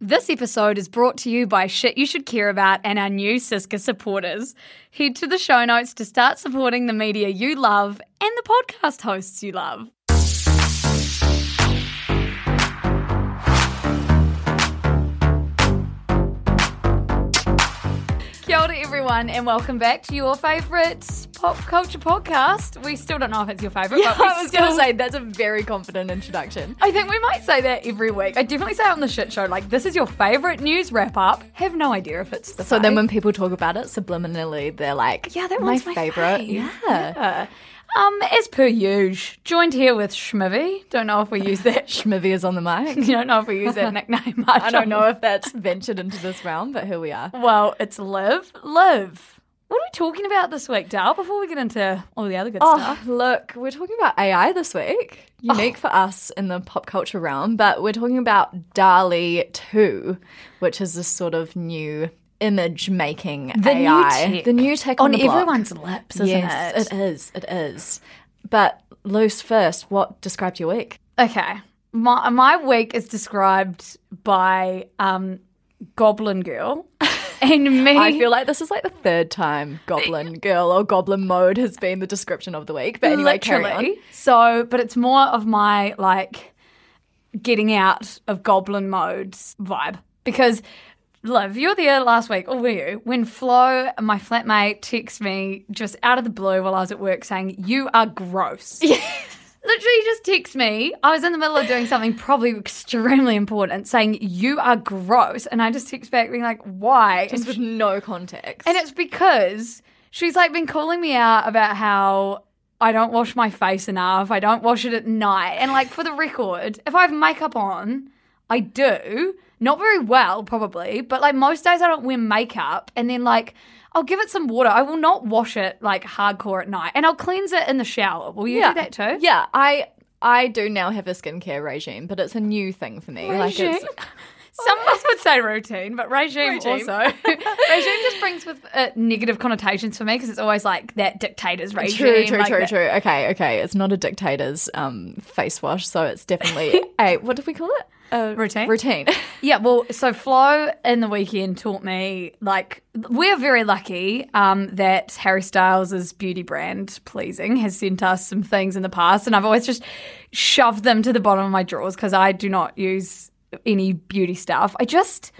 This episode is brought to you by Shit You Should Care About and our new Siska supporters. Head to the show notes to start supporting the media you love and the podcast hosts you love. Everyone, and welcome back to your favourite pop culture podcast. We still don't know if it's your favourite, Yeah, but I was still going to say that's a very confident introduction. I think we might say that every week. I definitely say it on the shit show, like, this is your favourite news wrap up. Have no idea if it's the So then when people talk about it subliminally, they're like, Yeah, that my one's my favorite. fave. Yeah. Yeah. Um, as per usual, joined here with Schmivy. Don't know if we use that. Schmivy is on the mic. you don't know if we use that nickname much. I don't know if that's ventured into this realm, but here we are. Well, it's Liv. Liv. What are we talking about this week, Dal? Before we get into all the other good Oh, stuff. look, we're talking about AI this week. Unique for us in the pop culture realm, but we're talking about DALL-E 2, which is this sort of new image making The new AI. tech. the new tech on, On everyone's lips, isn't yes, it? it is. It is. But Luce first, what described your week? Okay. My my week is described by um Goblin Girl. And me I feel like this is like the third time Goblin Girl or Goblin Mode has been the description of the week. But anyway, carry on. Literally. So, but it's more of my like getting out of goblin modes vibe because. Liv, you were there last week, or were you? When Flo, my flatmate, texted me just out of the blue while I was at work saying, You are gross. Yes. Literally just text me. I was in the middle of doing something probably extremely important, saying, You are gross. And I just text back being like, Why? And Just with no context. and it's because she's like been calling me out about how I don't wash my face enough. I don't wash it at night. And like for the record, if I have makeup on, I do. Not very well, probably, but like most days I don't wear makeup. And then like I'll give it some water. I will not wash it like hardcore at night. And I'll cleanse it in the shower. Will you yeah. do that too? Yeah, I I do now have a skincare regime, but it's a new thing for me. Like it's Some of us would say routine, but regime, Regime. also. regime just brings with uh, negative connotations for me because it's always like that dictator's regime. True, true, like true, that- true. Okay, okay. It's not a dictator's um, face wash, so it's definitely a what did we call it? A Routine? Routine. Yeah, well, so Flo in the weekend taught me like we're very lucky um, that Harry Styles' beauty brand Pleasing has sent us some things in the past, and I've always just shoved them to the bottom of my drawers because I do not use any beauty stuff. I just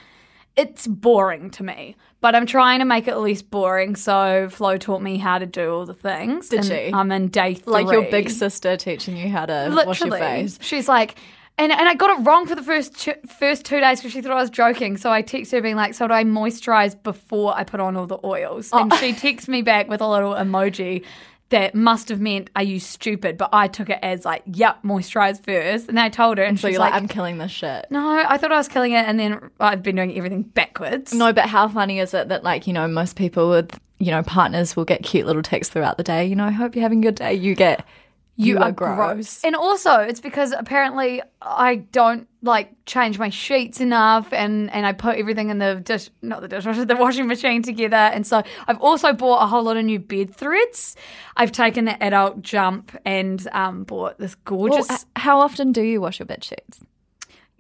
it's boring to me, but I'm trying to make it less boring. So Flo taught me how to do all the things. Did and she? I'm in day three. like your big sister teaching you how to wash your face. She's like, and, and I got it wrong for the first ch- first two days because she thought I was joking. So I texted her being like, "So do I moisturize before I put on all the oils?" And Oh. she texts me back with a little emoji that must have meant, "Are you stupid?" But I took it as like, "Yep, moisturize first. And then I told her, and So she's you're like, like, I'm killing this shit. "No, I thought I was killing it." And then I've been doing everything backwards. No, but how funny is it that like, you know, most people with, you know, partners will get cute little texts throughout the day, you know, I hope you're having a good day. You get you, are, gross. And also, it's because apparently I don't like change my sheets enough, and and I put everything in the dish, not the dishwasher, the washing machine together. And so I've also bought a whole lot of new bed threads. I've taken the adult jump and um, bought this gorgeous h- how often do you wash your bed sheets?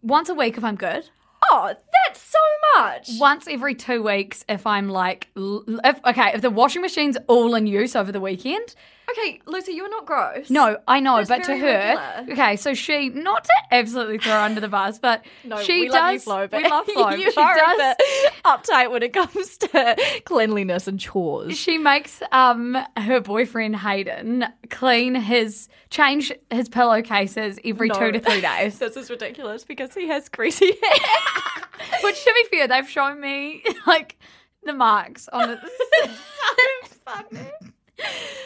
once a week if I'm good. Oh, that's so much. Once every two weeks if I'm like, if, okay, if the washing machine's all in use over the weekend, Okay, Lucy, you're not gross. No, I know, That's but to her, regular. okay, so she not to absolutely throw under the bus, but No, she we does. love you, Flo, but we love Flo. you she are does. uptight when it comes to cleanliness and chores. She makes um her boyfriend Hayden clean his change his pillowcases every No. two to three days. This is ridiculous because he has greasy hair. Which, to be fair, they've shown me like the marks on it.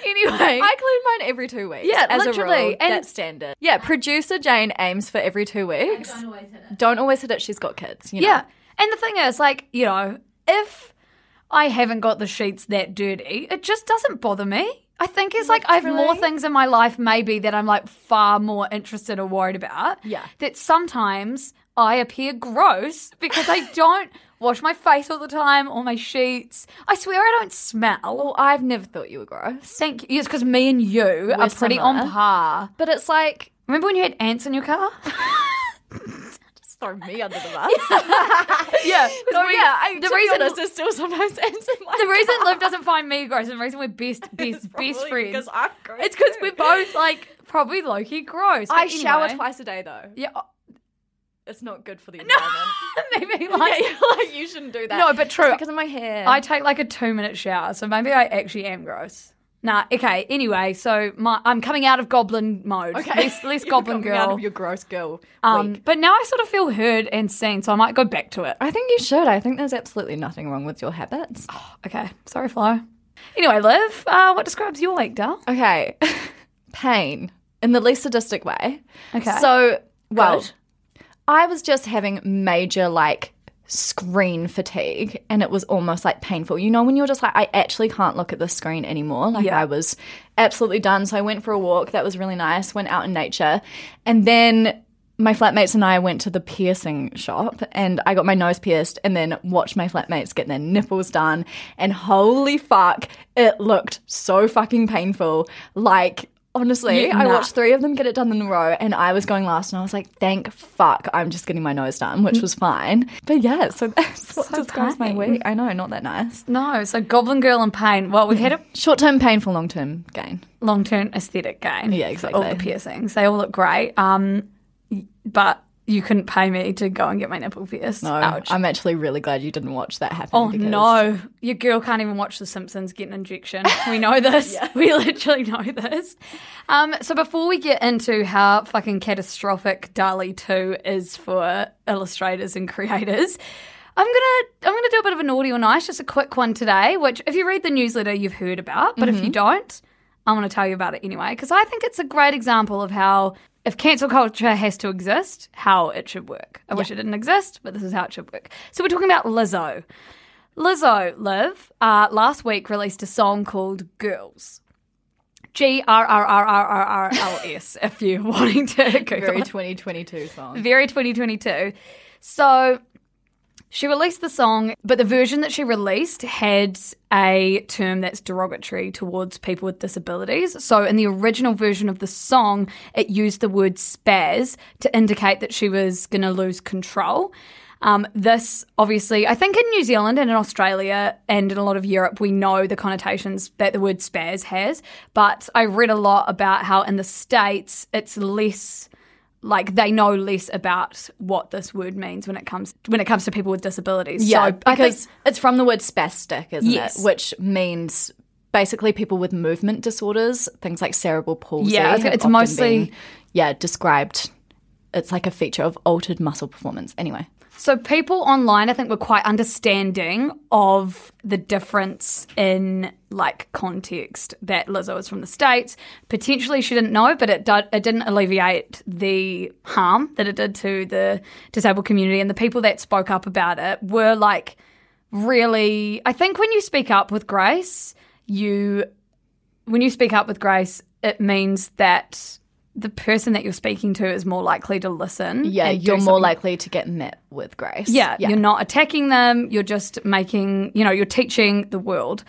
Anyway, I clean mine every two weeks. Yeah, as literally, a rule. and- that's standard. Yeah, producer Jane aims for every two weeks. Don't always hit it. Don't always hit it. She's got kids. You know? Yeah. And the thing is, like, you know, if I haven't got the sheets that dirty, it just doesn't bother me. I think it's like I have more things in my life, maybe, that I'm like far more interested or worried about. Yeah. That sometimes I appear gross because I don't wash my face all the time or my sheets. I swear I don't smell. Well, I've never thought you were gross. Thank you. It's because me and you are pretty on par. But it's like, Remember when you had ants in your car? just throw me under the bus. yeah. Oh, yeah. I, the to reason be honest, there's still sometimes ends in my the reason Liv doesn't find me gross and the reason we're best best best probably friends. because I'm gross It's because too. we're both like probably low key gross. But I shower anyway. twice a day though. Yeah, It's not good for the environment. maybe like you're like you shouldn't do that. No, but true. It's because of my hair. I take like a two minute shower, so maybe I actually am gross. Nah, okay. Anyway, so my I'm coming out of goblin mode. okay. less, less goblin coming out girl. of your gross girl. um, week. but now I sort of feel heard and seen, so I might go back to it. I think you should. I think there's absolutely nothing wrong with your habits. Okay, sorry, Flo. Anyway, Liv, uh, what describes your week, Dal? Okay. Pain in the least sadistic way. Okay. So, well, Good. I was just having major like screen fatigue and it was almost like painful. You know when you're just like I actually can't look at the screen anymore. Like Yeah. I was absolutely done. So I went for a walk. That was really nice. Went out in nature. And then my flatmates and I went to the piercing shop and I got my nose pierced and then watched my flatmates get their nipples done. And holy fuck, it looked so fucking painful. Like, honestly, Yeah, I watched three of them get it done in a row and I was going last and I was like, thank fuck, I'm just getting my nose done, which was fine. But yeah, so that's what So describes my week. I know, not that nice. No, so goblin girl and pain. Well, we had a Short term pain for long term gain. long term aesthetic gain. Yeah, for All the exactly. piercings, they all look great. Um, but you couldn't pay me to go and get my nipple pierced. No, Ouch. I'm actually really glad you didn't watch that happen. Oh because no, your girl can't even watch The Simpsons get an injection. We know this. We literally know this. Um, so before we get into how fucking catastrophic DALL-E 2 is for illustrators and creators, I'm gonna I'm gonna do a bit of a naughty or nice, just a quick one today, which if you read the newsletter you've heard about, but if you don't, I'm gonna tell you about it anyway, because I think it's a great example of how if cancel culture has to exist, how it should work. I wish it didn't exist, but this is how it should work. So we're talking about Lizzo. Lizzo, Liv uh, last week released a song called Girls. G R R R R R R L S, if you're wanting to Google Very 2022 song. Very 2022. So she released the song, but the version that she released had a term that's derogatory towards people with disabilities. So in the original version of the song, it used the word spaz to indicate that she was going to lose control. Um, this obviously, I think in New Zealand and in Australia and in a lot of Europe, we know the connotations that the word spaz has. But I read a lot about how in the States it's less like they know less about what this word means when it comes when it comes to people with disabilities. Yeah, so I because think, it's from the word spastic, isn't Yes. it? Which means basically people with movement disorders, things like cerebral palsy. Yeah, it's- it's mostly- been, yeah described. It's like a feature of altered muscle performance. Anyway, so people online I think were quite understanding of the difference in like context that Lizzo is from the states. Potentially she didn't know, but it did, it didn't alleviate the harm that it did to the disabled community and the people that spoke up about it were like really I think when you speak up with grace, you when you speak up with grace, it means that the person that you're speaking to is more likely to listen. yeah, and you're more likely to get met with grace. yeah, you're not attacking them. You're just making, you know, you're teaching the world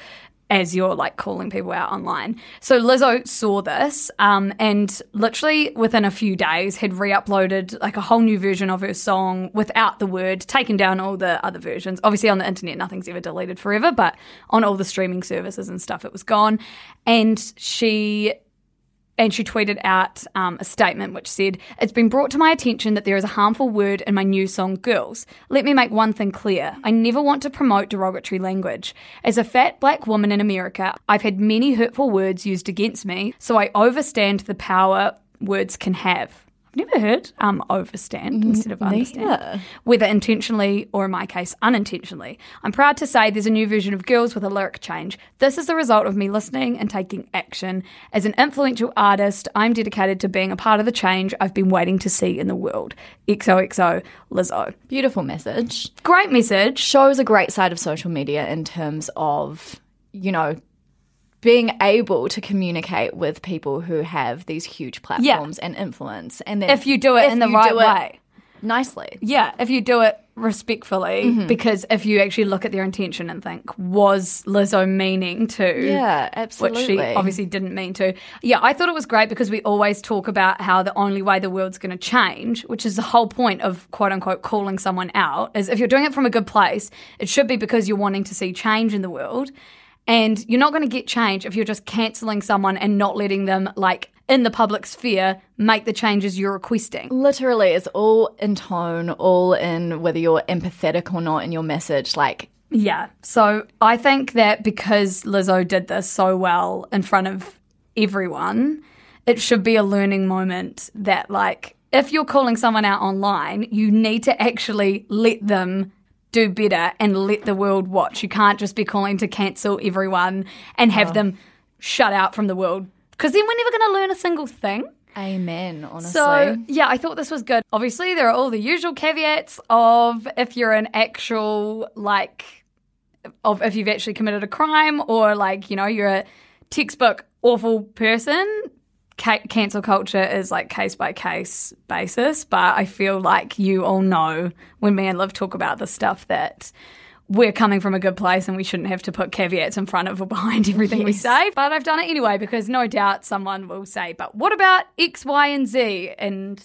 as you're like calling people out online. So Lizzo saw this um, and literally within a few days had re-uploaded like a whole new version of her song without the word, taken down all the other versions. Obviously on the internet, nothing's ever deleted forever, but on all the streaming services and stuff, it was gone. And she and she tweeted out um, a statement which said, It's been brought to my attention that there is a harmful word in my new song, Girls. Let me make one thing clear. I never want to promote derogatory language. As a fat black woman in America, I've had many hurtful words used against me, so I overstand the power words can have. I've never heard um, overstand instead of understand. neither. Whether intentionally or in my case, unintentionally. I'm proud to say there's a new version of Girls with a lyric change. This is the result of me listening and taking action. As an influential artist, I'm dedicated to being a part of the change I've been waiting to see in the world. XOXO Lizzo. Beautiful message. Great message. Shows a great side of social media in terms of, you know, being able to communicate with people who have these huge platforms and influence. And then If you do it in the right way. nicely. Yeah, if you do it respectfully, Mm-hmm. because if you actually look at their intention and think, was Lizzo meaning to? Yeah, absolutely. Which she obviously didn't mean to. Yeah, I thought it was great because we always talk about how the only way the world's going to change, which is the whole point of quote unquote calling someone out, is if you're doing it from a good place, it should be because you're wanting to see change in the world. And you're not going to get change if you're just cancelling someone and not letting them, like, in the public sphere, make the changes you're requesting. Literally, it's all in tone, all in whether you're empathetic or not in your message. Like, Yeah. So I think that because Lizzo did this so well in front of everyone, it should be a learning moment that, like, if you're calling someone out online, you need to actually let them do better and let the world watch. You can't just be calling to cancel everyone and have oh. them shut out from the world because then we're never going to learn a single thing. amen, honestly. So, yeah, I thought this was good. Obviously, there are all the usual caveats of if you're an actual, like, of if you've actually committed a crime or, like, you know, you're a textbook awful person. Ca- cancel culture is like case by case basis, but I feel like you all know when me and Liv talk about this stuff that we're coming from a good place and we shouldn't have to put caveats in front of or behind everything we say. But I've done it anyway because no doubt someone will say, but what about X, Y, and Z? And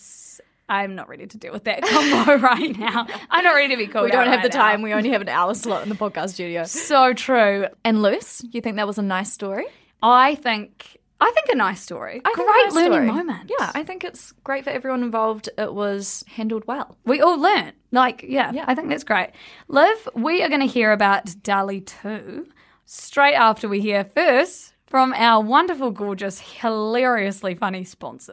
I'm not ready to deal with that combo right now. I'm not ready to be called we don't have the right now. time. We only have an hour slot in the podcast studio. So true. And Luce, you think that was a nice story? I think I think a nice story. I think Great a nice learning story. moment. Yeah, I think it's great for everyone involved. It was handled well. we all learnt. Like, yeah, Yeah. I think that's great. Liv, we are going to hear about DALL-E 2 straight after we hear first from our wonderful, gorgeous, hilariously funny sponsor.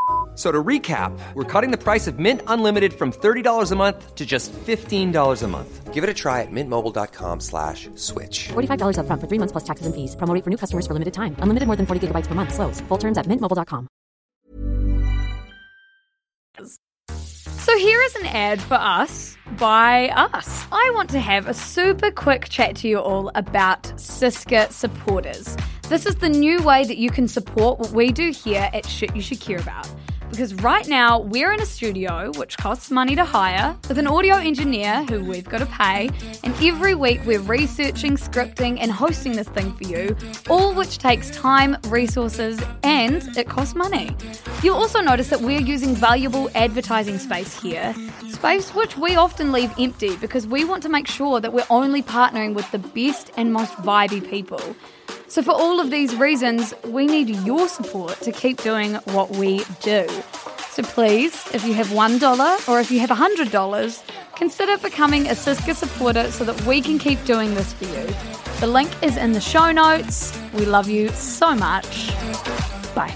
F- So to recap, we're cutting the price of Mint Unlimited from $30 a month to just $15 a month. Give it a try at mintmobile.com slash switch. $45 upfront for three months plus taxes and fees. Promo for new customers for limited time. Unlimited more than 40 gigabytes per month. Slows. Full terms at mintmobile.com. So here is an ad for us by us. I want to have a super quick chat to you all about Siska supporters. This is the new way that you can support what we do here at Shit You Should Care About. Because right now we're in a studio which costs money to hire with an audio engineer who we've got to pay, and every week we're researching, scripting, and hosting this thing for you, all which takes time, resources, and it costs money. You'll also notice that we're using valuable advertising space here, space which we often leave empty because we want to make sure that we're only partnering with the best and most vibey people. So, for all of these reasons, we need your support to keep doing what we do. So, please, if you have $1 or if you have $100, consider becoming a Siska supporter so that we can keep doing this for you. The link is in the show notes. We love you so much. Bye.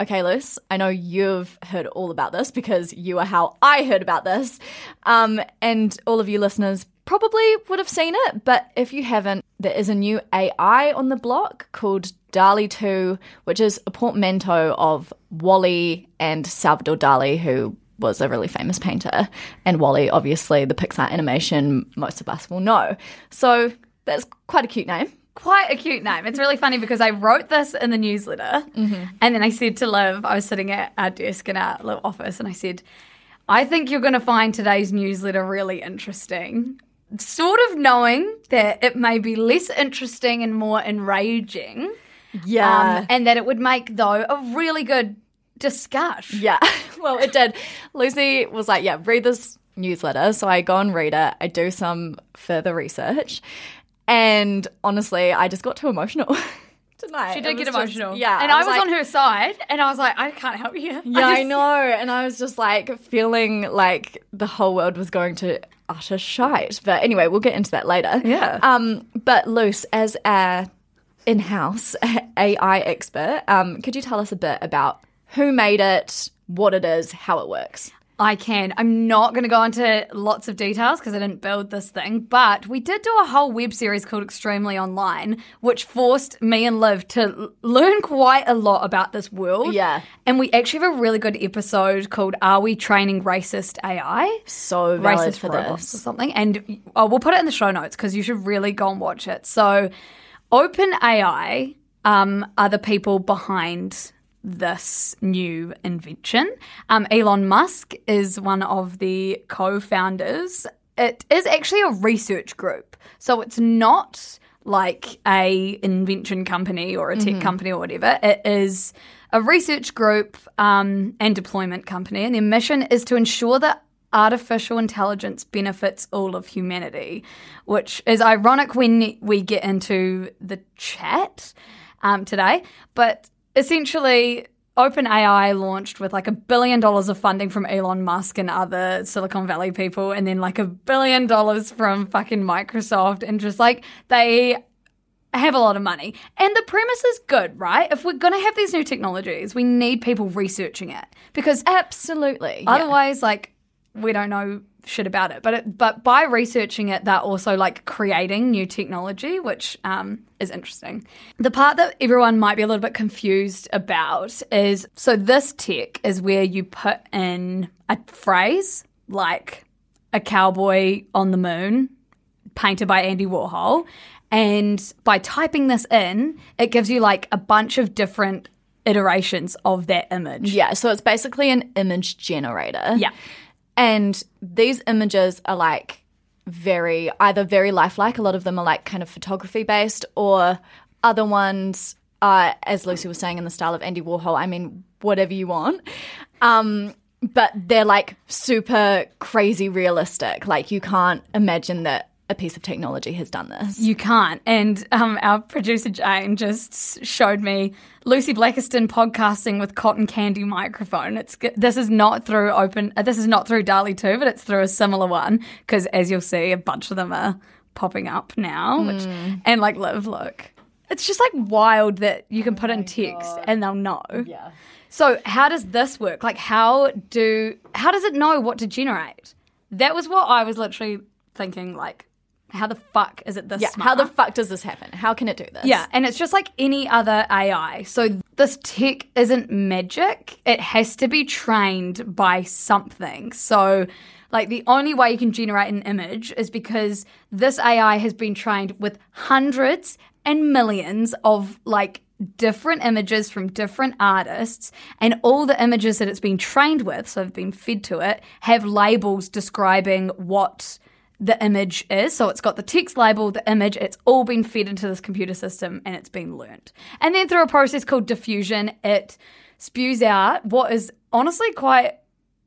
Okay, Luce, I know you've heard all about this because you are how I heard about this. Um, and all of you listeners probably would have seen it, but if you haven't, there is a new AI on the block called DALL-E 2, which is a portmanteau of WALL-E and Salvador Dali, who was a really famous painter, and WALL-E, obviously, the Pixar animation most of us will know. So that's quite a cute name. quite a cute name. It's really funny because I wrote this in the newsletter mm-hmm. and then I said to Liv, I was sitting at our desk in our little office and I said, I think you're going to find today's newsletter really interesting. Sort of knowing that it may be less interesting and more enraging. Yeah. Um, and that it would make, though, a really good discussion. Yeah. well, it did. Lucy was like, yeah, read this newsletter. So I go and read it. I do some further research. And honestly, I just got too emotional. tonight. She It did get was just- emotional. yeah, And I was, like- on her side and I was like, I can't help you. Yeah, I, just- know. And I was just like feeling like the whole world was going to utter shite. But anyway, we'll get into that later. Yeah. Um, but Luce, as a in-house AI expert, um, could you tell us a bit about who made it, what it is, how it works? I can. I'm not going to go into lots of details because I didn't build this thing, but we did do a whole web series called Extremely Online, which forced me and Liv to learn quite a lot about this world. Yeah. And we actually have a really good episode called Are We Training Racist AI? So Racist for robots or something. And oh, we'll put it in the show notes because you should really go and watch it. So, OpenAI um, are the people behind this new invention. Um, Elon Musk is one of the co founders. It is actually a research group. So it's not like a invention company or a tech company or whatever. It is a research group um, and deployment company. And their mission is to ensure that artificial intelligence benefits all of humanity, which is ironic when we get into the chat um, today. But essentially, OpenAI launched with like a billion dollars of funding from Elon Musk and other Silicon Valley people, and then like a billion dollars from fucking Microsoft, and just like they have a lot of money. And the premise is good, right? If we're going to have these new technologies, we need people researching it because Absolutely. yeah. Otherwise, like we don't know shit about it. But it, but by researching it, they're also like creating new technology, which um, is interesting. The part that everyone might be a little bit confused about is so this tech is where you put in a phrase like a cowboy on the moon, painted by Andy Warhol. And by typing this in, it gives you like a bunch of different iterations of that image. Yeah, so it's basically an image generator. Yeah. And these images are like very, either very lifelike, a lot of them are like kind of photography based, or other ones are, as Lucy was saying, in the style of Andy Warhol. I mean, whatever you want. Um, but they're like super crazy realistic. Like you can't imagine that a piece of technology has done this. You can't. And um, our producer Jane just showed me Lucy Blackiston podcasting with cotton candy microphone. It's this is not through open. Uh, this is not through DALL-E two, but it's through a similar one because as you'll see, a bunch of them are popping up now. Which and like Liv look, it's just like wild that you can put in text and they'll know. Yeah. So how does this work? Like how do how does it know what to generate? That was what I was literally thinking. Like how the fuck is it this Yeah, smart? how the fuck does this happen? How can it do this? Yeah, and it's just like any other AI. So this tech isn't magic. It has to be trained by something. So like the only way you can generate an image is because this AI has been trained with hundreds and millions of like different images from different artists and all the images that it's been trained with so have been fed to it have labels describing what the image is. So it's got the text label, the image, it's all been fed into this computer system and it's been learned. And then through a process called diffusion, it spews out what is honestly quite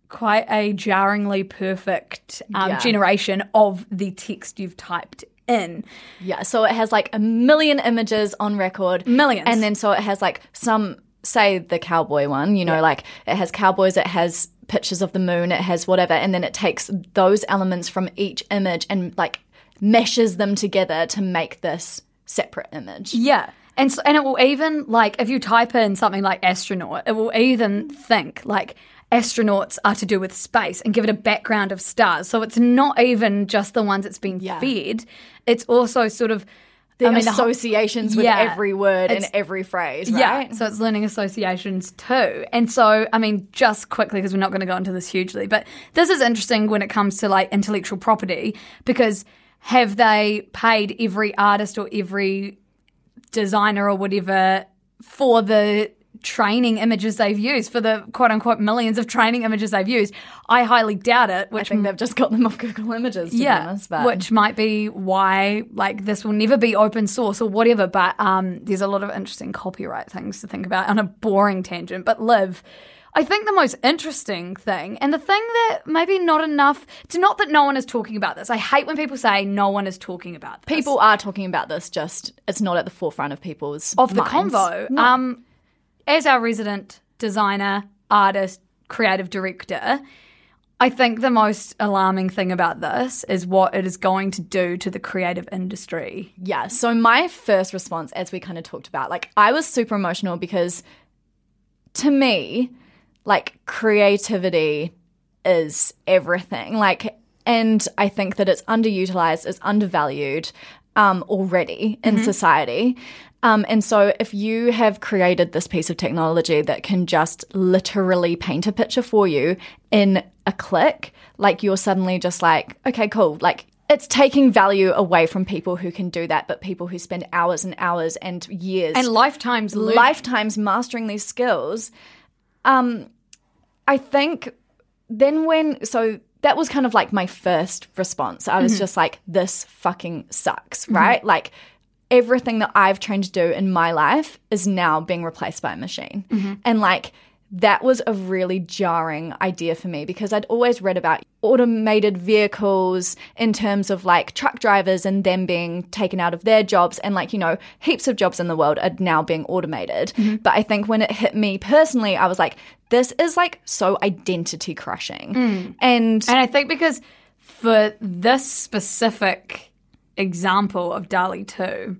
quite a jarringly perfect um, Yeah. generation of the text you've typed in. Yeah, so it has like a million images on record. Millions. And then so it has like some, say the cowboy one, you know, like it has cowboys, it has pictures of the moon, it has whatever. And then it takes those elements from each image and like meshes them together to make this separate image. Yeah. And so, and it will even like if you type in something like astronaut, it will even think like astronauts are to do with space and give it a background of stars. So it's not even just the ones it's been fed. It's also sort of The I mean, the whole- associations with Yeah. every word and every phrase, right? Yeah, so it's learning associations too. And so, I mean, just quickly, because we're not going to go into this hugely, but this is interesting when it comes to like intellectual property because have they paid every artist or every designer or whatever for the training images they've used, for the quote unquote millions of training images they've used? I highly doubt it, I which think they've just got them off Google Images, to be honest. But which might be why like this will never be open source or whatever. But um, there's a lot of interesting copyright things to think about on a boring tangent. But Liv. I think the most interesting thing, and the thing that maybe not enough, it's not that no one is talking about this. I hate when people say no one is talking about this. People are talking about this, just it's not at the forefront of people's of the minds. convo. Um, as our resident designer, artist, creative director, I think the most alarming thing about this is what it is going to do to the creative industry. Yeah. So my first response, as we kind of talked about, like I was super emotional because to me, like creativity is everything. Like, and I think that it's underutilized, it's undervalued um, already in society. Um, and so, if you have created this piece of technology that can just literally paint a picture for you in a click, like you're suddenly just like, okay, cool. Like, it's taking value away from people who can do that, but people who spend hours and hours and years And lifetimes learning. lifetimes mastering these skills. Um, I think then when so that was kind of like my first response. I was just like, this fucking sucks, right? Like everything that I've trained to do in my life is now being replaced by a machine. Mm-hmm. And like that was a really jarring idea for me because I'd always read about automated vehicles in terms of like truck drivers and them being taken out of their jobs and like you know heaps of jobs in the world are now being automated. Mm-hmm. But I think when it hit me personally I was like this is like so identity crushing. Mm. And And I think because for this specific example of DALL-E 2,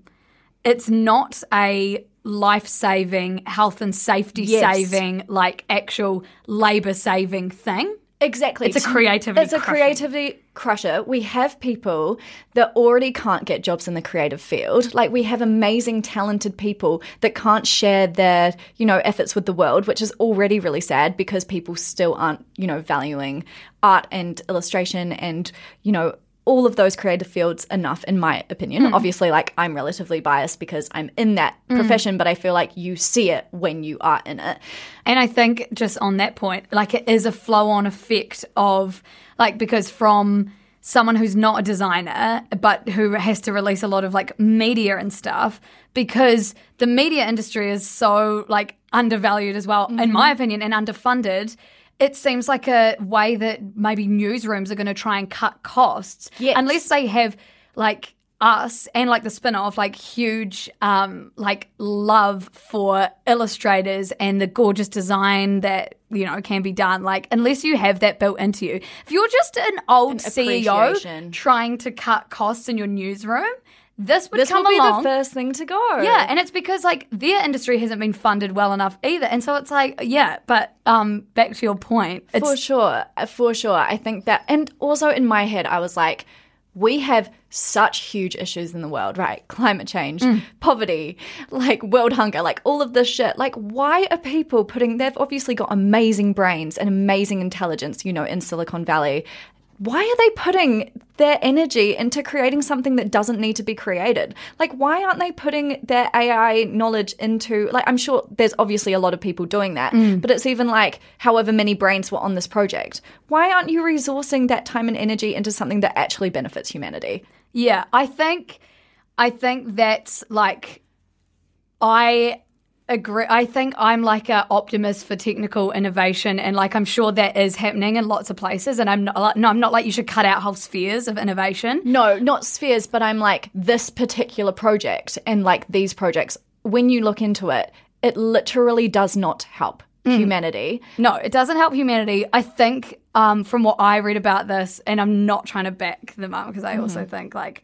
it's not a life saving, health and safety Yes. saving, like actual labor saving thing. Exactly. It's a creativity It's a crusher. creativity crusher. We have people that already can't get jobs in the creative field. Like we have amazing, talented people that can't share their, you know, efforts with the world, which is already really sad because people still aren't, you know, valuing art and illustration and, you know, all of those creative fields enough, in my opinion. Hmm. Obviously, like I'm relatively biased because I'm in that profession, but I feel like you see it when you are in it. And I think just on that point, like it is a flow on effect of like because from someone who's not a designer but who has to release a lot of like media and stuff because the media industry is so like undervalued as well in my opinion and underfunded it seems like a way that maybe newsrooms are going to try and cut costs. Yes. unless they have like us and like the spin-off like huge um like love for illustrators and the gorgeous design that you know can be done like unless you have that built into you. If you're just an old An ceo trying to cut costs in your newsroom this would This come will be along the first thing to go. yeah, and it's because like their industry hasn't been funded well enough either, and so it's like yeah. But um, back to your point, it's For sure, uh, for sure. I think that, and also in my head, I was like, we have such huge issues in the world, right? Climate change, poverty, like world hunger, like all of this shit. Like, why are people putting, they've obviously got amazing brains and amazing intelligence, you know, in Silicon Valley. Why are they putting their energy into creating something that doesn't need to be created? Like, why aren't they putting their AI knowledge into, like, I'm sure there's obviously a lot of people doing that, mm. but it's even like however many brains were on this project. Why aren't you resourcing that time and energy into something that actually benefits humanity? Yeah, I think I think that's like I agree. I think I'm like an optimist for technical innovation, and like I'm sure that is happening in lots of places. And I'm not like, no, I'm not like you should cut out whole spheres of innovation. No, not spheres, but I'm like this particular project and like these projects, when you look into it, it literally does not help humanity. No, it doesn't help humanity. I think um, from what I read about this, and I'm not trying to back them up because I also Mm-hmm. think like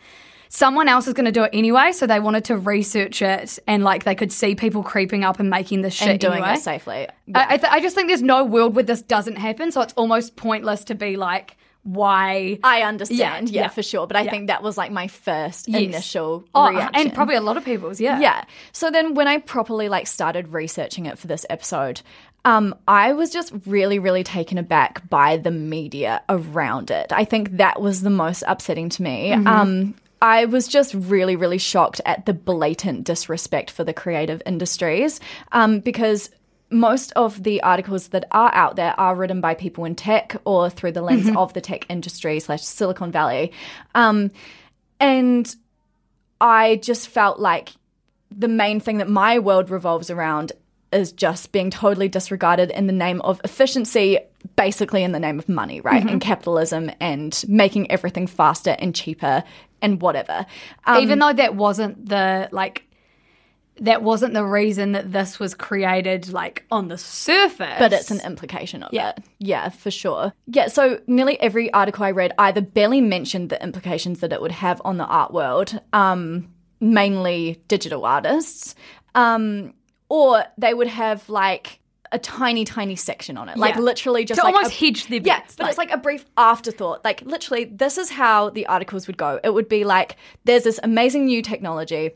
someone else is going to do it anyway. So they wanted to research it, and like they could see people creeping up and making this shit and doing anyway. it safely. I, I, th- I just think there's no world where this doesn't happen. So it's almost pointless to be like, why? I understand, Yeah, yeah, yeah. for sure. But I Yeah. think that was like my first Yes. initial Oh, reaction. and probably a lot of people's, yeah. yeah. So then when I properly like started researching it for this episode, um, I was just really, really taken aback by the media around it. I think that was the most upsetting to me. Um, I was just really, really shocked at the blatant disrespect for the creative industries um, because most of the articles that are out there are written by people in tech or through the lens of the tech industry slash Silicon Valley. Um, and I just felt like the main thing that my world revolves around is just being totally disregarded in the name of efficiency, basically in the name of money, right? And capitalism and making everything faster and cheaper and whatever. Um, Even though that wasn't the like that wasn't the reason that this was created like on the surface. but it's an implication of Yeah. it. Yeah, for sure. Yeah, so nearly every article I read either barely mentioned the implications that it would have on the art world, um, mainly digital artists, um, or they would have like a tiny, tiny section on it, like Yeah. literally just To like almost a, hedge their Yeah, bets, but it's like- like a brief afterthought. Like literally, this is how the articles would go. It would be like, there's this amazing new technology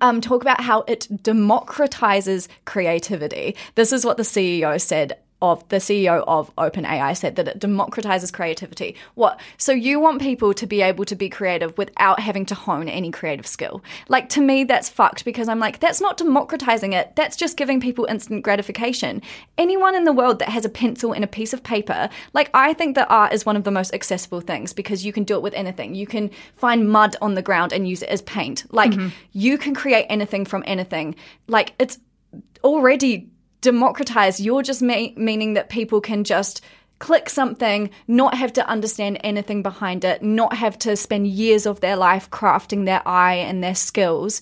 um, talk about how it democratizes creativity. This is what the CEO said of the CEO of OpenAI said that it democratizes creativity. What? So you want people to be able to be creative without having to hone any creative skill. Like to me that's fucked because I'm like that's not democratizing it. That's just giving people instant gratification. Anyone in the world that has a pencil and a piece of paper, like I think that art is one of the most accessible things because you can do it with anything. You can find mud on the ground and use it as paint. Like mm-hmm. you can create anything from anything. Like it's already democratized. You're just me- meaning that people can just click something, not have to understand anything behind it, not have to spend years of their life crafting their eye and their skills,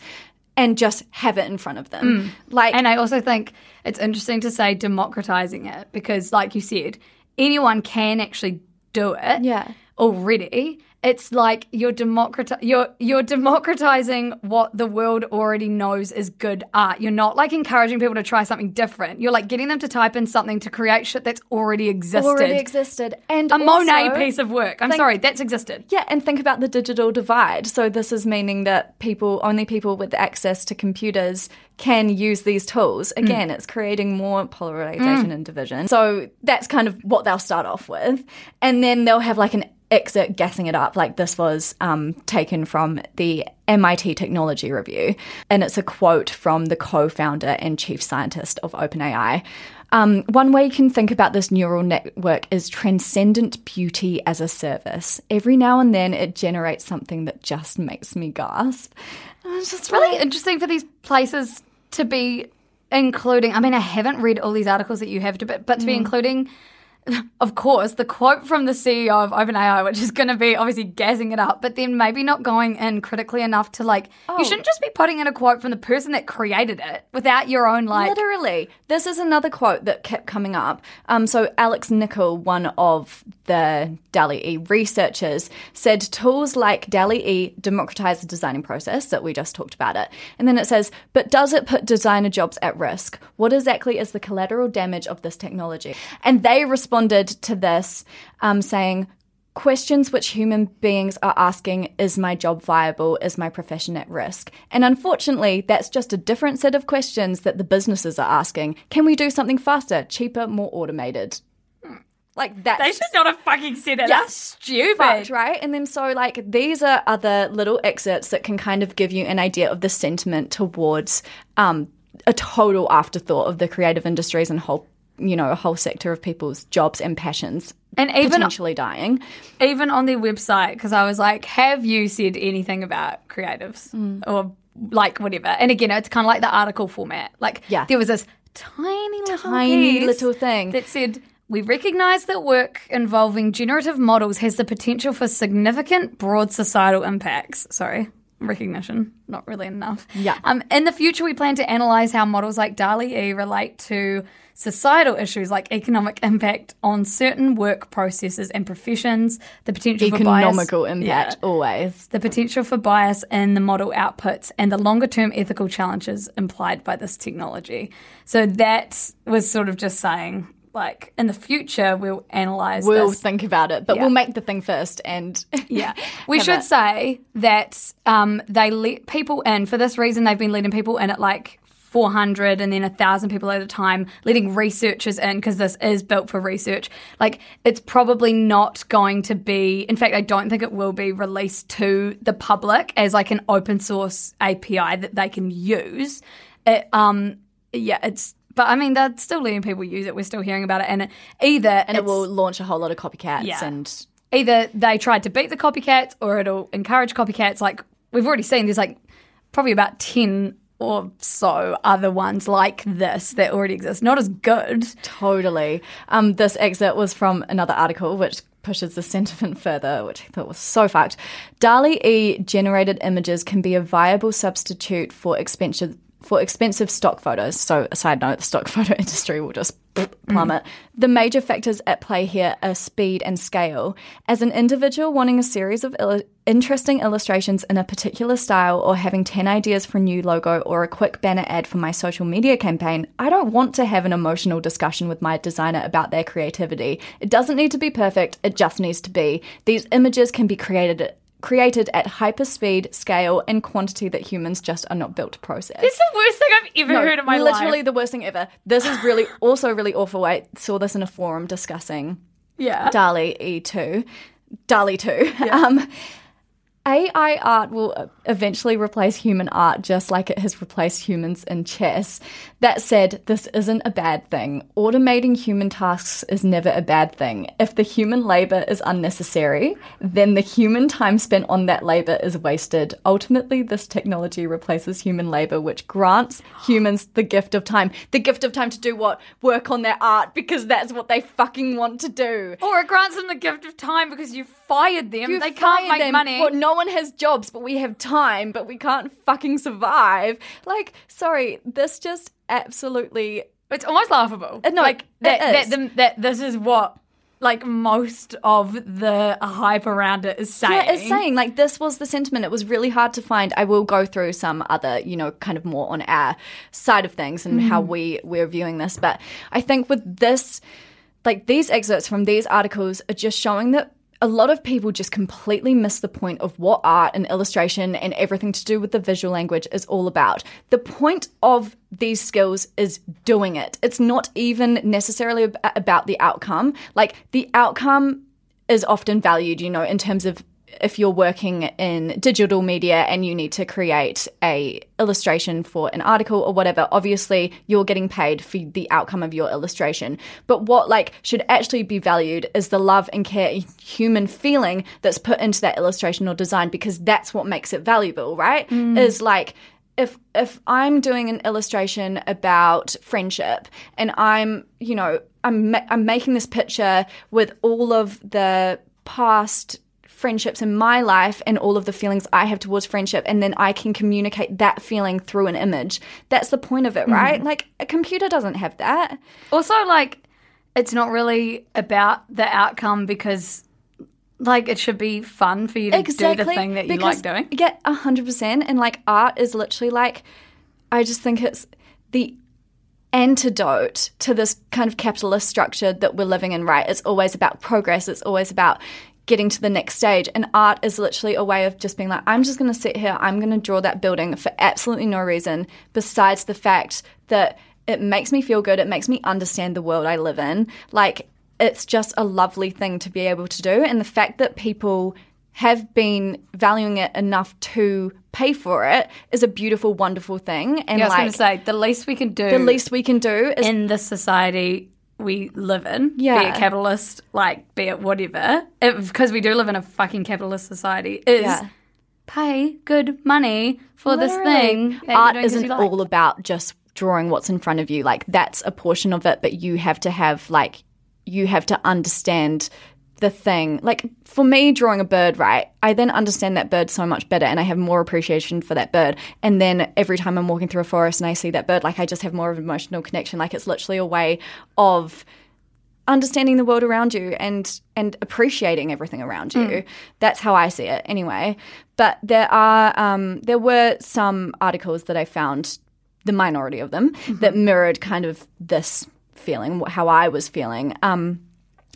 and just have it in front of them. Mm. Like, And I also think it's interesting to say democratizing it because, like you said, anyone can actually do it. Yeah. Already, it's like you're democrati- you're you're democratizing what the world already knows is good art. You're not like encouraging people to try something different. You're like getting them to type in something to create shit that's already existed. already existed. And a Monet also- piece of work. I'm think- sorry, that's existed. Yeah, and think about the digital divide. So this is meaning that people, only people with access to computers can use these tools. Mm. Again, it's creating more polarization mm. and division. So that's kind of what they'll start off with. And then they'll have like an excerpt gassing it up. Like this was um, taken from the MIT Technology Review. And it's a quote from the co-founder and chief scientist of OpenAI. Um, one way you can think about this neural network is transcendent beauty as a service. Every now and then it generates something that just makes me gasp. And It's just really interesting for these places to be including. I mean, I haven't read all these articles that you have to, but, but to be including, of course, the quote from the CEO of OpenAI, which is going to be obviously gassing it up, but then maybe not going in critically enough to like. You shouldn't just be putting in a quote from the person that created it without your own like. Literally. This is another quote that kept coming up. Um, so, Alex Nichol, one of the DALI E researchers, said tools like DALI E democratize the designing process, that we just talked about it. And then it says, but does it put designer jobs at risk? What exactly is the collateral damage of this technology? And they responded to this um, saying, Questions which human beings are asking is my job viable? Is my profession at risk? And unfortunately, that's just a different set of questions that the businesses are asking. Can we do something faster, cheaper, more automated? Like that's They should not have fucking said it. That's stupid. fucked, right? And then so like these are other little excerpts that can kind of give you an idea of the sentiment towards um, a total afterthought of the creative industries and whole you know a whole sector of people's jobs and passions And even potentially dying. even on their website because I was like, "Have you said anything about creatives Mm. or like whatever?" And again, it's kind of like the article format. Like, Yeah. there was this tiny little Tiny little thing. that said. We recognize that work involving generative models has the potential for significant broad societal impacts. Sorry, recognition, not really enough. Yeah. Um, in the future, we plan to analyze how models like DALI E relate to societal issues like economic impact on certain work processes and professions, the potential for bias. Economical impact Yeah. always. the potential for bias in the model outputs, and the longer term ethical challenges implied by this technology. So that was sort of just saying, like, in the future, we'll analyze We'll this. think about it, but Yeah. we'll make the thing first and Yeah. We should it. say that um, they let people in. For this reason, they've been letting people in at like 400 and then a 1,000 people at a time, letting researchers in because this is built for research. Like, it's probably not going to be, in fact, I don't think it will be released to the public as like an open source API that they can use. It, um, yeah, it's, but I mean, they're still letting people use it. We're still hearing about it. And either, and it will launch a whole lot of copycats Yeah. and either they tried to beat the copycats or it'll encourage copycats. Like we've already seen, there's like probably about 10 or so other ones like this that already exist. Not as good. Totally. Um, this excerpt was from another article, which pushes the sentiment further, which I thought was so fucked. DALI E generated images can be a viable substitute for expensive for expensive stock photos. So, a side note, the stock photo industry will just plummet. Mm. The major factors at play here are speed and scale. As an individual wanting a series of interesting illustrations in a particular style or having 10 ideas for a new logo or a quick banner ad for my social media campaign, I don't want to have an emotional discussion with my designer about their creativity. It doesn't need to be perfect, it just needs to be. These images can be created created at hyper speed, scale, and quantity that humans just are not built to process. It's the worst thing I've ever No, heard in my literally life. Literally the worst thing ever. This is really also really awful. I saw this in a forum discussing Yeah. DALL-E 2, DALL-E 2. Um, AI art will uh, eventually replace human art just like it has replaced humans in chess. That said, this isn't a bad thing. Automating human tasks is never a bad thing. If the human labor is unnecessary, then the human time spent on that labor is wasted. Ultimately, this technology replaces human labor, which grants humans the gift of time. The gift of time to do what? Work on their art because that's what they fucking want to do. Or it grants them the gift of time because you fired them. You they can't make them. money. Well, no one has jobs, but we have time, but we can't fucking survive. Like, sorry, this just absolutely. It's almost laughable. Uh, no, like that, that, them- that this is what like most of the hype around it is saying. Yeah, it's saying like this was the sentiment. It was really hard to find. I will go through some other, you know, kind of more on our side of things and how we we're viewing this. But I think with this, like these excerpts from these articles are just showing that a lot of people just completely miss the point of what art and illustration and everything to do with the visual language is all about. The point of these skills is doing it. It's not even necessarily about the outcome. Like the outcome is often valued, you know, in terms of if you're working in digital media and you need to create a illustration for an article or whatever obviously you're getting paid for the outcome of your illustration. But what like should actually be valued is the love and care human feeling that's put into that illustration or design because that's what makes it valuable right? Mm. Is like if if I'm doing an illustration about friendship and I'm you know I'm ma- I'm making this picture with all of the past friendships in my life and all of the feelings I have towards friendship and then I can communicate that feeling through an image. That's the point of it, mm-hmm. right? Like a computer doesn't have that. Also, like, it's not really about the outcome because, like, it should be fun for you to do the thing that you like doing. Yeah, a hundred percent. And like art is literally like, I just think it's the antidote to this kind of capitalist structure that we're living in. Right? It's always about progress. It's always about getting to the next stage. And art is literally a way of just being like, I'm just going to sit here. I'm going to draw that building for absolutely no reason besides the fact that it makes me feel good. It makes me understand the world I live in. Like it's just a lovely thing to be able to do. And the fact that people have been valuing it enough to pay for it is a beautiful, wonderful thing. And Yeah, I was going like to say the least we can do the least we can do is in this society we live in, be Yeah. it capitalist, like be it whatever, because we do live in a fucking capitalist society, is Yeah. pay good money for this thing. Art isn't like. all about just drawing what's in front of you. Like that's a portion of it, but you have to have like you have to understand the thing. Like for me, drawing a bird, right? I then understand that bird so much better, and I have more appreciation for that bird. And then every time I'm walking through a forest and I see that bird, like I just have more of an emotional connection. Like it's literally a way of understanding the world around you and and appreciating everything around you. That's how I see it, anyway. But there are um, there were some articles that I found, the minority of them, that mirrored kind of this feeling, how I was feeling. Um,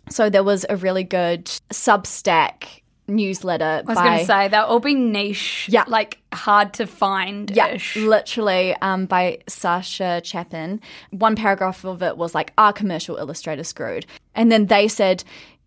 so there was a really good Substack newsletter I was going to say they'll all be niche, Yeah. like hard to find. yeah, literally um, by Sasha Chapin. One paragraph of it was like, "Are commercial illustrators screwed?" And then they said,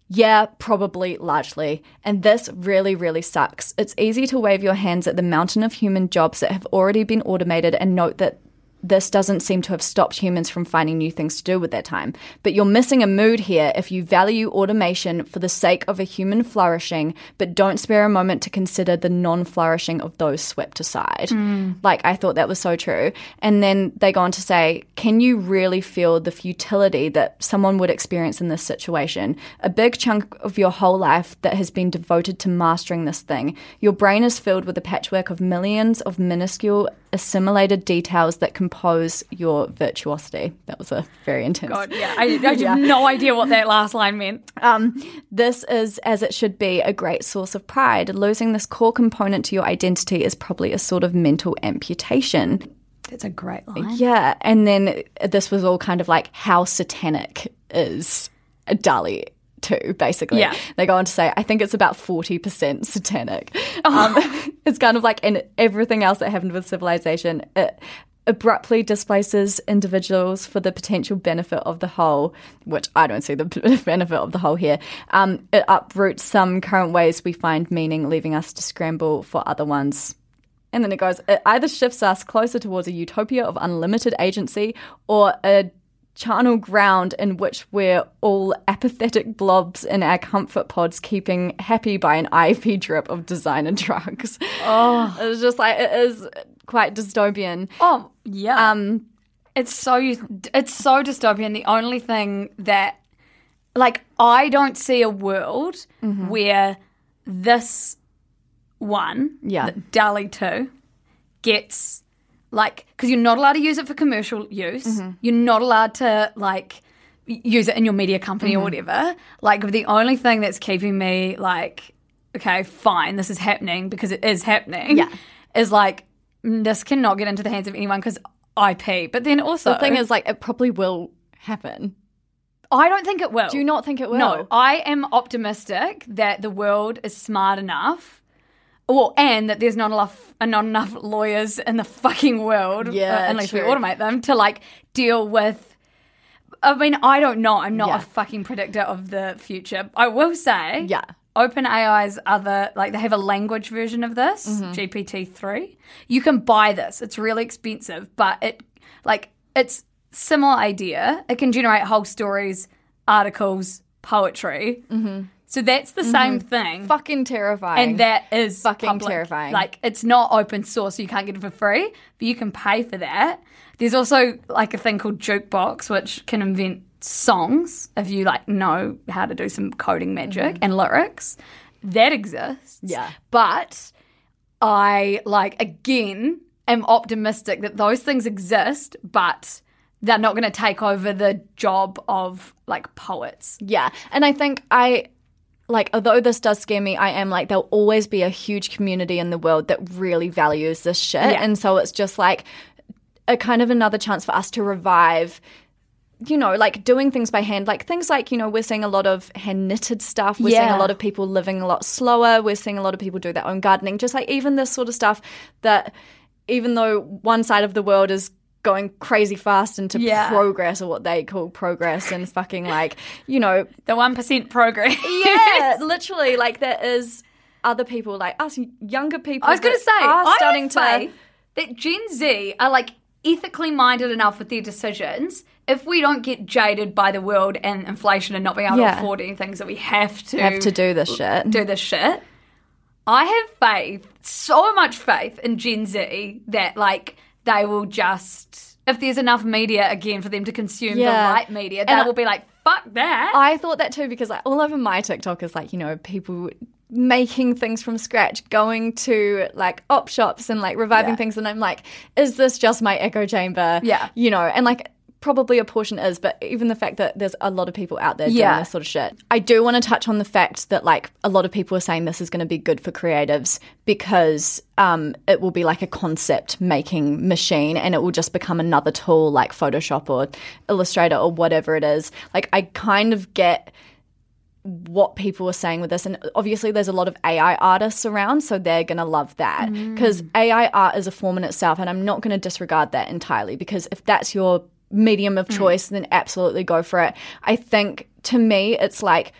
"Yeah, probably, largely." And this really, really sucks. It's easy to wave your hands at the mountain of human jobs that have already been automated and note that this doesn't seem to have stopped humans from finding new things to do with their time. But you're missing a mood here if you value automation for the sake of a human flourishing, but don't spare a moment to consider the non flourishing of those swept aside. Mm. Like, I thought that was so true. And then they go on to say, Can you really feel the futility that someone would experience in this situation? A big chunk of your whole life that has been devoted to mastering this thing. Your brain is filled with a patchwork of millions of minuscule assimilated details that compose your virtuosity. That was a very intense. God, yeah. I, I have no idea what that last line meant. Um, this is, as it should be, a great source of pride. Losing this core component to your identity is probably a sort of mental amputation. That's a great line. Yeah, and then this was all kind of like how satanic is DALL-E two, basically. Yeah. They go on to say, I think it's about 40% satanic. Um, it's kind of like in everything else that happened with civilization, it abruptly displaces individuals for the potential benefit of the whole, which I don't see the benefit of the whole here. Um, it uproots some current ways we find meaning, leaving us to scramble for other ones. And then it goes, it either shifts us closer towards a utopia of unlimited agency or a charnel ground in which we're all apathetic blobs in our comfort pods, keeping happy by an IV drip of designer drugs. Oh. It's just like, it is quite dystopian. Oh, yeah. Um, It's so it's so dystopian. The only thing that like I don't see a world Mm-hmm. where this one, Yeah. DALL-E 2 gets like cuz you're not allowed to use it for commercial use. Mm-hmm. You're not allowed to like use it in your media company Mm-hmm. or whatever. Like the only thing that's keeping me like okay, fine, this is happening because it is happening. Yeah. Is like this cannot get into the hands of anyone because IP. But then also, the thing is, like, it probably will happen. I don't think it will. Do you not think it will? No, I am optimistic that the world is smart enough, well, and that there's not enough, uh, not enough lawyers in the fucking world, Yeah, uh, unless we automate them to like deal with. I mean, I don't know. I'm not Yeah. a fucking predictor of the future. I will say, Yeah. OpenAI's other like they have a language version of this, Mm-hmm. GPT three. You can buy this. It's really expensive, but it like it's similar idea. It can generate whole stories, articles, poetry. Mm-hmm. So that's the same thing. Fucking terrifying. and that is Fucking public. terrifying. Like it's not open source, so you can't get it for free, but you can pay for that. There's also like a thing called Jukebox, which can invent songs if you like know how to do some coding magic and lyrics. That exists. Mm-hmm. Yeah. But I like again am optimistic that those things exist, but they're not going to take over the job of like poets. Yeah. And I think I like although this does scare me, I am like there'll always be a huge community in the world that really values this shit. Yeah. And so it's just like a kind of another chance for us to revive you know, like doing things by hand, like things like, you know, we're seeing a lot of hand knitted stuff. We're seeing a lot of people living a lot slower. We're seeing a lot of people do their own gardening. Just like even this sort of stuff that even though one side of the world is going crazy fast into Yeah. progress or what they call progress and fucking like, you know, The 1% progress. yeah, literally, like there is other people like us, younger people. I was going to say, are starting to. that Gen Z are like ethically minded enough with their decisions. If we don't get jaded by the world and inflation and not being able Yeah. to afford any things that we have to Have to do this shit. do this shit, I have faith, so much faith in Gen Z that like they will just if there's enough media again for them to consume Yeah. the right media, they And will be like, fuck that. I thought that too because like all over my TikTok is like you know people making things from scratch, going to like op shops and like reviving Yeah. things, and I'm like, is this just my echo chamber? Yeah. you know, and like. Probably a portion is, but even the fact that there's a lot of people out there doing this sort of shit. I do want to touch on the fact that like a lot of people are saying this is going to be good for creatives because um, it will be like a concept making machine and it will just become another tool like Photoshop or Illustrator or whatever it is. Like I kind of get what people are saying with this and obviously there's a lot of AI artists around so they're going to love that because AI art is a form in itself and I'm not going to disregard that entirely because if that's your medium of choice then absolutely go for it. I think to me it's like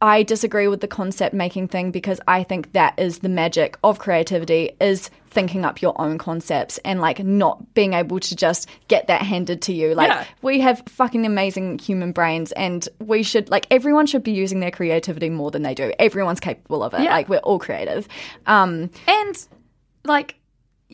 I disagree with the concept making thing because I think that is the magic of creativity is thinking up your own concepts and like not being able to just get that handed to you. Like Yeah. we have fucking amazing human brains and we should like everyone should be using their creativity more than they do. Everyone's capable of it. Yeah. Like we're all creative. Um And like,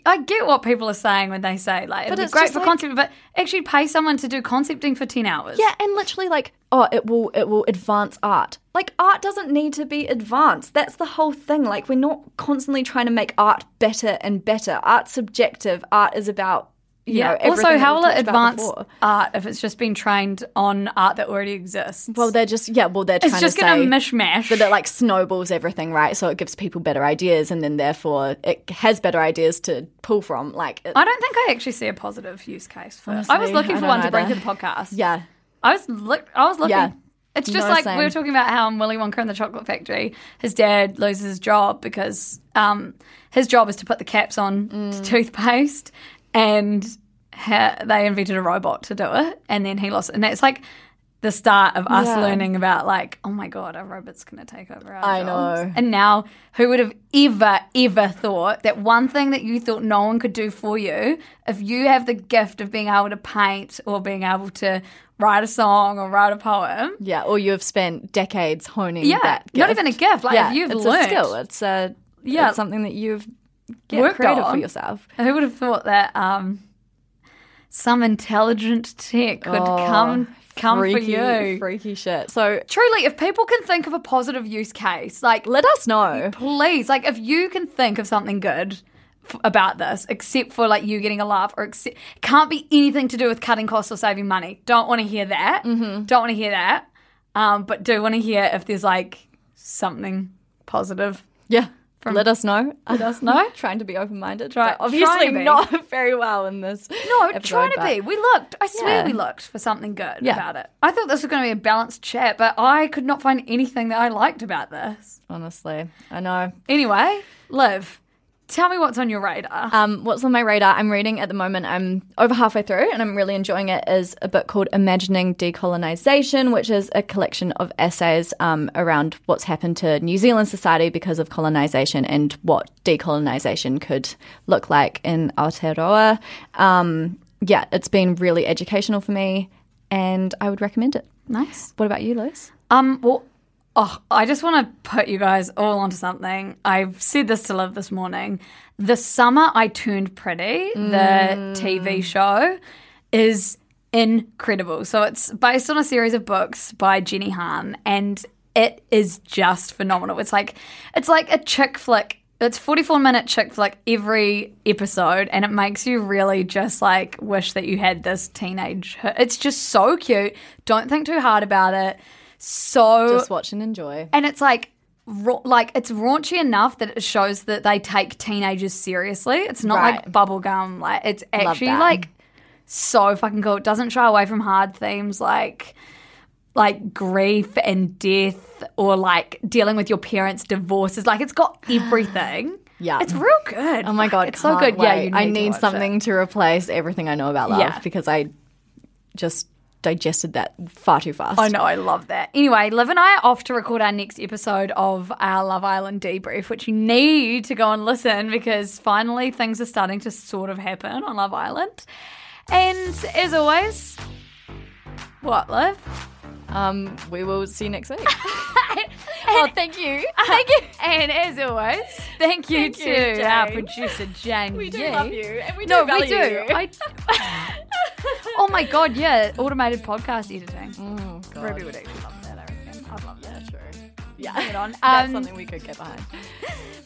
I get what people are saying when they say like But it's great for like- concept, but actually pay someone to do concepting for ten hours. Yeah, and literally like, oh, it will it will advance art. Like art doesn't need to be advanced. That's the whole thing. Like we're not constantly trying to make art better and better. Art's subjective. Art is about you know, Also, how will it advance art if it's just been trained on art that already exists? Well, they're just yeah. Well, they're it's trying just to going to mishmash. that it like snowballs everything, right? So it gives people better ideas, and then therefore it has better ideas to pull from. Like, it, I don't think I actually see a positive use case for. I was looking for one to bring to the podcast. yeah, I was look. I was looking. Yeah. It's just No, like we were talking about how in Willy Wonka and the Chocolate Factory, his dad loses his job because um, his job is to put the caps on Mm. to toothpaste, and ha- they invented a robot to do it, and then he lost. it. And it's like the start of us Yeah. learning about like, oh my god, a robot's going to take over our I jobs. know. And now, who would have ever, ever thought that one thing that you thought no one could do for you, if you have the gift of being able to paint or being able to write a song or write a poem, yeah. Or you have spent decades honing. Yeah, that not even a gift, like, yeah, you've it's learnt- a skill. It's a Yeah. it's something that you've get Worked creative on. for yourself. who would have thought that um, some intelligent tech could come come Oh, freaky, for you? freaky shit. So Truly, if people can think of a positive use case, like let us know. please like if you can think of something good f- about this except for like you getting a laugh or except can't be anything to do with cutting costs or saving money don't want to hear that mm-hmm. don't want to hear that um, but do want to hear if there's like something positive Yeah. Let us know. let us know trying to be open minded. Try- obviously trying to be. not very well in this. no episode, trying to but- be we looked i swear Yeah. we looked for something good Yeah. about it i thought this was going to be a balanced chat but i could not find anything that i liked about this Honestly, I know. anyway liv tell me what's on your radar Um, what's on my radar? I'm reading at the moment. I'm over halfway through, and I'm really enjoying it. Is a book called "Imagining Decolonization," which is a collection of essays um, around what's happened to New Zealand society because of colonization and what decolonization could look like in Aotearoa. Um, yeah, it's been really educational for me, and I would recommend it. nice What about you, Liz? Um, well, oh, I just want to put you guys all onto something. I've said this to Liv this morning. The summer I turned pretty, the TV mm. show, is incredible. So it's based on a series of books by Jenny Han, and it is just phenomenal. It's like it's like a chick flick. It's 44 minute chick flick every episode, and it makes you really just like wish that you had this teenage. It's just so cute. Don't think too hard about it. So Just watch and enjoy. and it's like ra- like it's raunchy enough that it shows that they take teenagers seriously. It's not like Right. bubblegum. Like it's actually like so fucking cool. It doesn't shy away from hard themes like like grief and death or like dealing with your parents' divorces. Like it's got everything. Yeah. It's real good. Oh my god, it's so good. Yeah, wait. you I to need watch something it. to replace everything I know about love Yeah. because I just digested that far too fast. I know, I love that. Anyway, Liv and I are off to record our next episode of our Love Island debrief, which you need to go and listen because finally things are starting to sort of happen on Love Island. And as always, what, Liv? Um, we will see you next week. oh, thank you. Thank you. And as always, thank you Thank to you, our producer, Jane. We do Yee. love you, and we do no, we value do. you. I, oh my god, yeah, automated podcast editing. Oh, God. Ruby would actually love Yeah, Bring it on. That's Um, something we could get behind.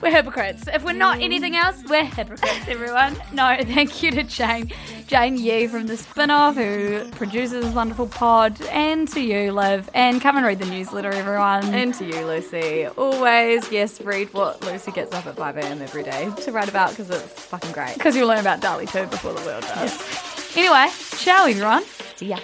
We're hypocrites. If we're not anything else, we're hypocrites, everyone. No, thank you to Jane, Jane Yee from the spin-off who produces this wonderful pod, and to you, Liv. And come and read the newsletter, everyone. And to you, Lucy. Always, yes, read what Lucy gets up at 5 a.m. every day to write about because it's fucking great. because you'll learn about DALL-E two before the world does. Anyway, ciao, everyone. See ya.